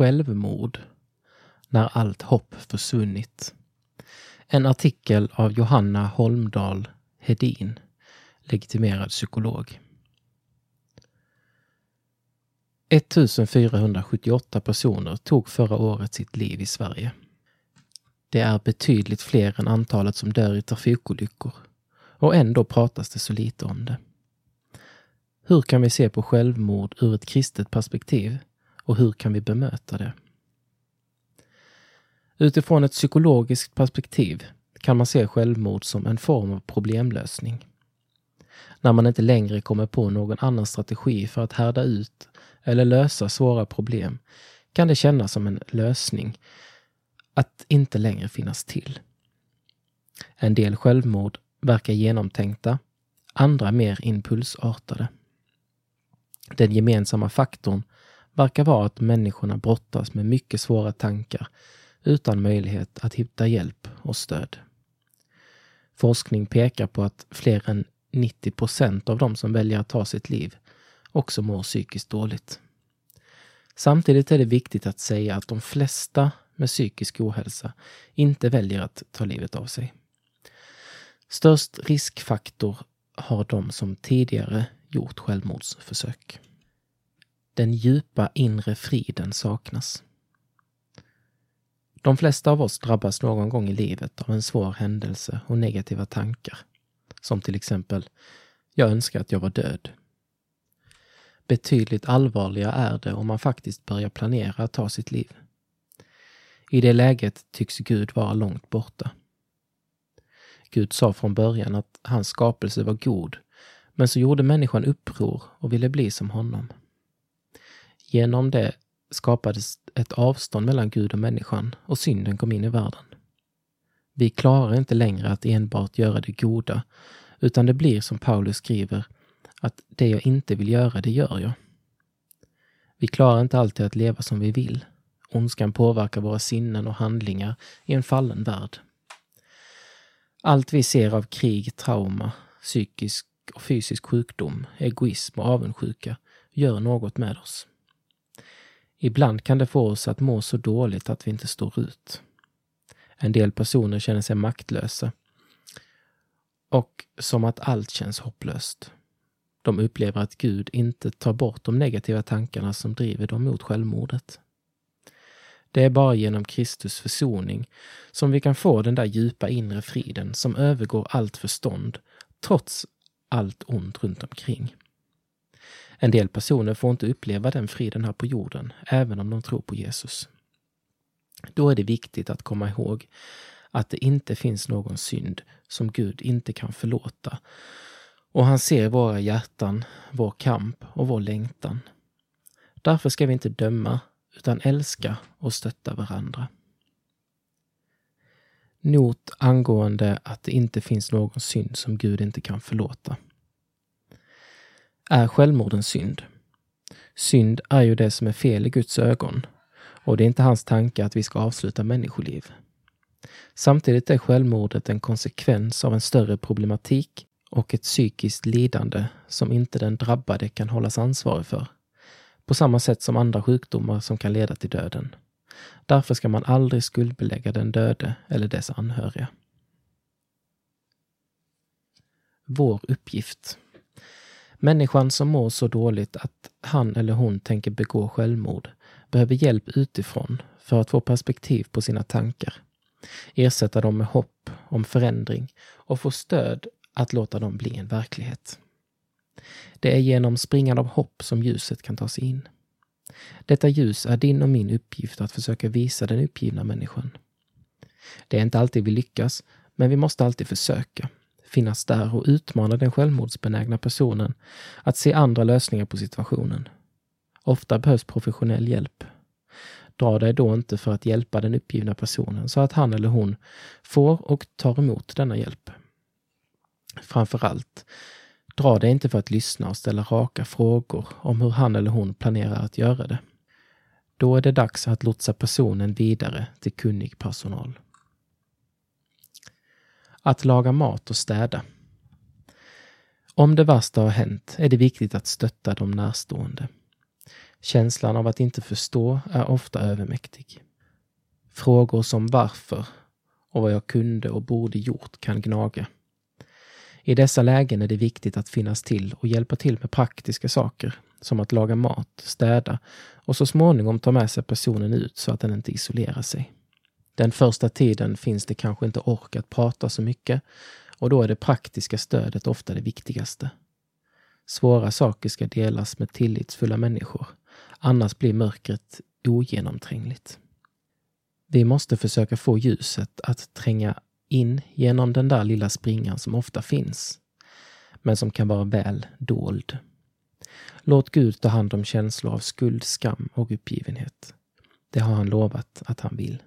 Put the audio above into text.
Självmord när allt hopp försvunnit. En artikel av Johanna Holmdahl Hedin, legitimerad psykolog. 1478 personer tog förra året sitt liv i Sverige. Det är betydligt fler än antalet som dör i trafikolyckor. Och ändå pratas det så lite om det. Hur kan vi se på självmord ur ett kristet perspektiv? Och hur kan vi bemöta det? Utifrån ett psykologiskt perspektiv kan man se självmord som en form av problemlösning. När man inte längre kommer på någon annan strategi för att härda ut eller lösa svåra problem kan det kännas som en lösning att inte längre finnas till. En del självmord verkar genomtänkta, andra mer impulsartade. Den gemensamma faktorn verkar vara att människorna brottas med mycket svåra tankar utan möjlighet att hitta hjälp och stöd. Forskning pekar på att fler än 90 procent av de som väljer att ta sitt liv också mår psykiskt dåligt. Samtidigt är det viktigt att säga att de flesta med psykisk ohälsa inte väljer att ta livet av sig. Störst riskfaktor har de som tidigare gjort självmordsförsök. Den djupa inre friden saknas. De flesta av oss drabbas någon gång i livet av en svår händelse och negativa tankar. Som till exempel, jag önskar att jag var död. Betydligt allvarligare är det om man faktiskt börjar planera att ta sitt liv. I det läget tycks Gud vara långt borta. Gud sa från början att hans skapelse var god, men så gjorde människan uppror och ville bli som honom. Genom det skapades ett avstånd mellan Gud och människan och synden kom in i världen. Vi klarar inte längre att enbart göra det goda, utan det blir som Paulus skriver, att det jag inte vill göra, det gör jag. Vi klarar inte alltid att leva som vi vill. Ondskan påverkar våra sinnen och handlingar i en fallen värld. Allt vi ser av krig, trauma, psykisk och fysisk sjukdom, egoism och avundsjuka gör något med oss. Ibland kan det få oss att må så dåligt att vi inte står ut. En del personer känner sig maktlösa och som att allt känns hopplöst. De upplever att Gud inte tar bort de negativa tankarna som driver dem mot självmordet. Det är bara genom Kristus försoning som vi kan få den där djupa inre friden som övergår allt förstånd, trots allt ont runt omkring. En del personer får inte uppleva den friden här på jorden, även om de tror på Jesus. Då är det viktigt att komma ihåg att det inte finns någon synd som Gud inte kan förlåta. Och han ser våra hjärtan, vår kamp och vår längtan. Därför ska vi inte döma, utan älska och stötta varandra. Not angående att det inte finns någon synd som Gud inte kan förlåta. Är självmorden synd? Synd är ju det som är fel i Guds ögon och det är inte hans tanke att vi ska avsluta människoliv. Samtidigt är självmordet en konsekvens av en större problematik och ett psykiskt lidande som inte den drabbade kan hållas ansvarig för. På samma sätt som andra sjukdomar som kan leda till döden. Därför ska man aldrig skuldbelägga den döde eller dess anhöriga. Vår uppgift Människan som mår så dåligt att han eller hon tänker begå självmord behöver hjälp utifrån för att få perspektiv på sina tankar. Ersätta dem med hopp om förändring och få stöd att låta dem bli en verklighet. Det är genom springande av hopp som ljuset kan ta sig in. Detta ljus är din och min uppgift att försöka visa den uppgivna människan. Det är inte alltid vi lyckas, men vi måste alltid försöka finnas där och utmana den självmordsbenägna personen att se andra lösningar på situationen. Ofta behövs professionell hjälp. Dra dig då inte för att hjälpa den uppgivna personen så att han eller hon får och tar emot denna hjälp. Framför allt, dra dig inte för att lyssna och ställa raka frågor om hur han eller hon planerar att göra det. Då är det dags att lotsa personen vidare till kunnig personal. Att laga mat och städa. Om det värsta har hänt är det viktigt att stötta de närstående. Känslan av att inte förstå är ofta övermäktig. Frågor som varför och vad jag kunde och borde gjort kan gnaga. I dessa lägen är det viktigt att finnas till och hjälpa till med praktiska saker som att laga mat, städa och så småningom ta med sig personen ut så att den inte isolerar sig. Den första tiden finns det kanske inte ork att prata så mycket och då är det praktiska stödet ofta det viktigaste. Svåra saker ska delas med tillitsfulla människor, annars blir mörkret ogenomträngligt. Vi måste försöka få ljuset att tränga in genom den där lilla springan som ofta finns, men som kan vara väl dold. Låt Gud ta hand om känslor av skuld, skam och uppgivenhet. Det har han lovat att han vill.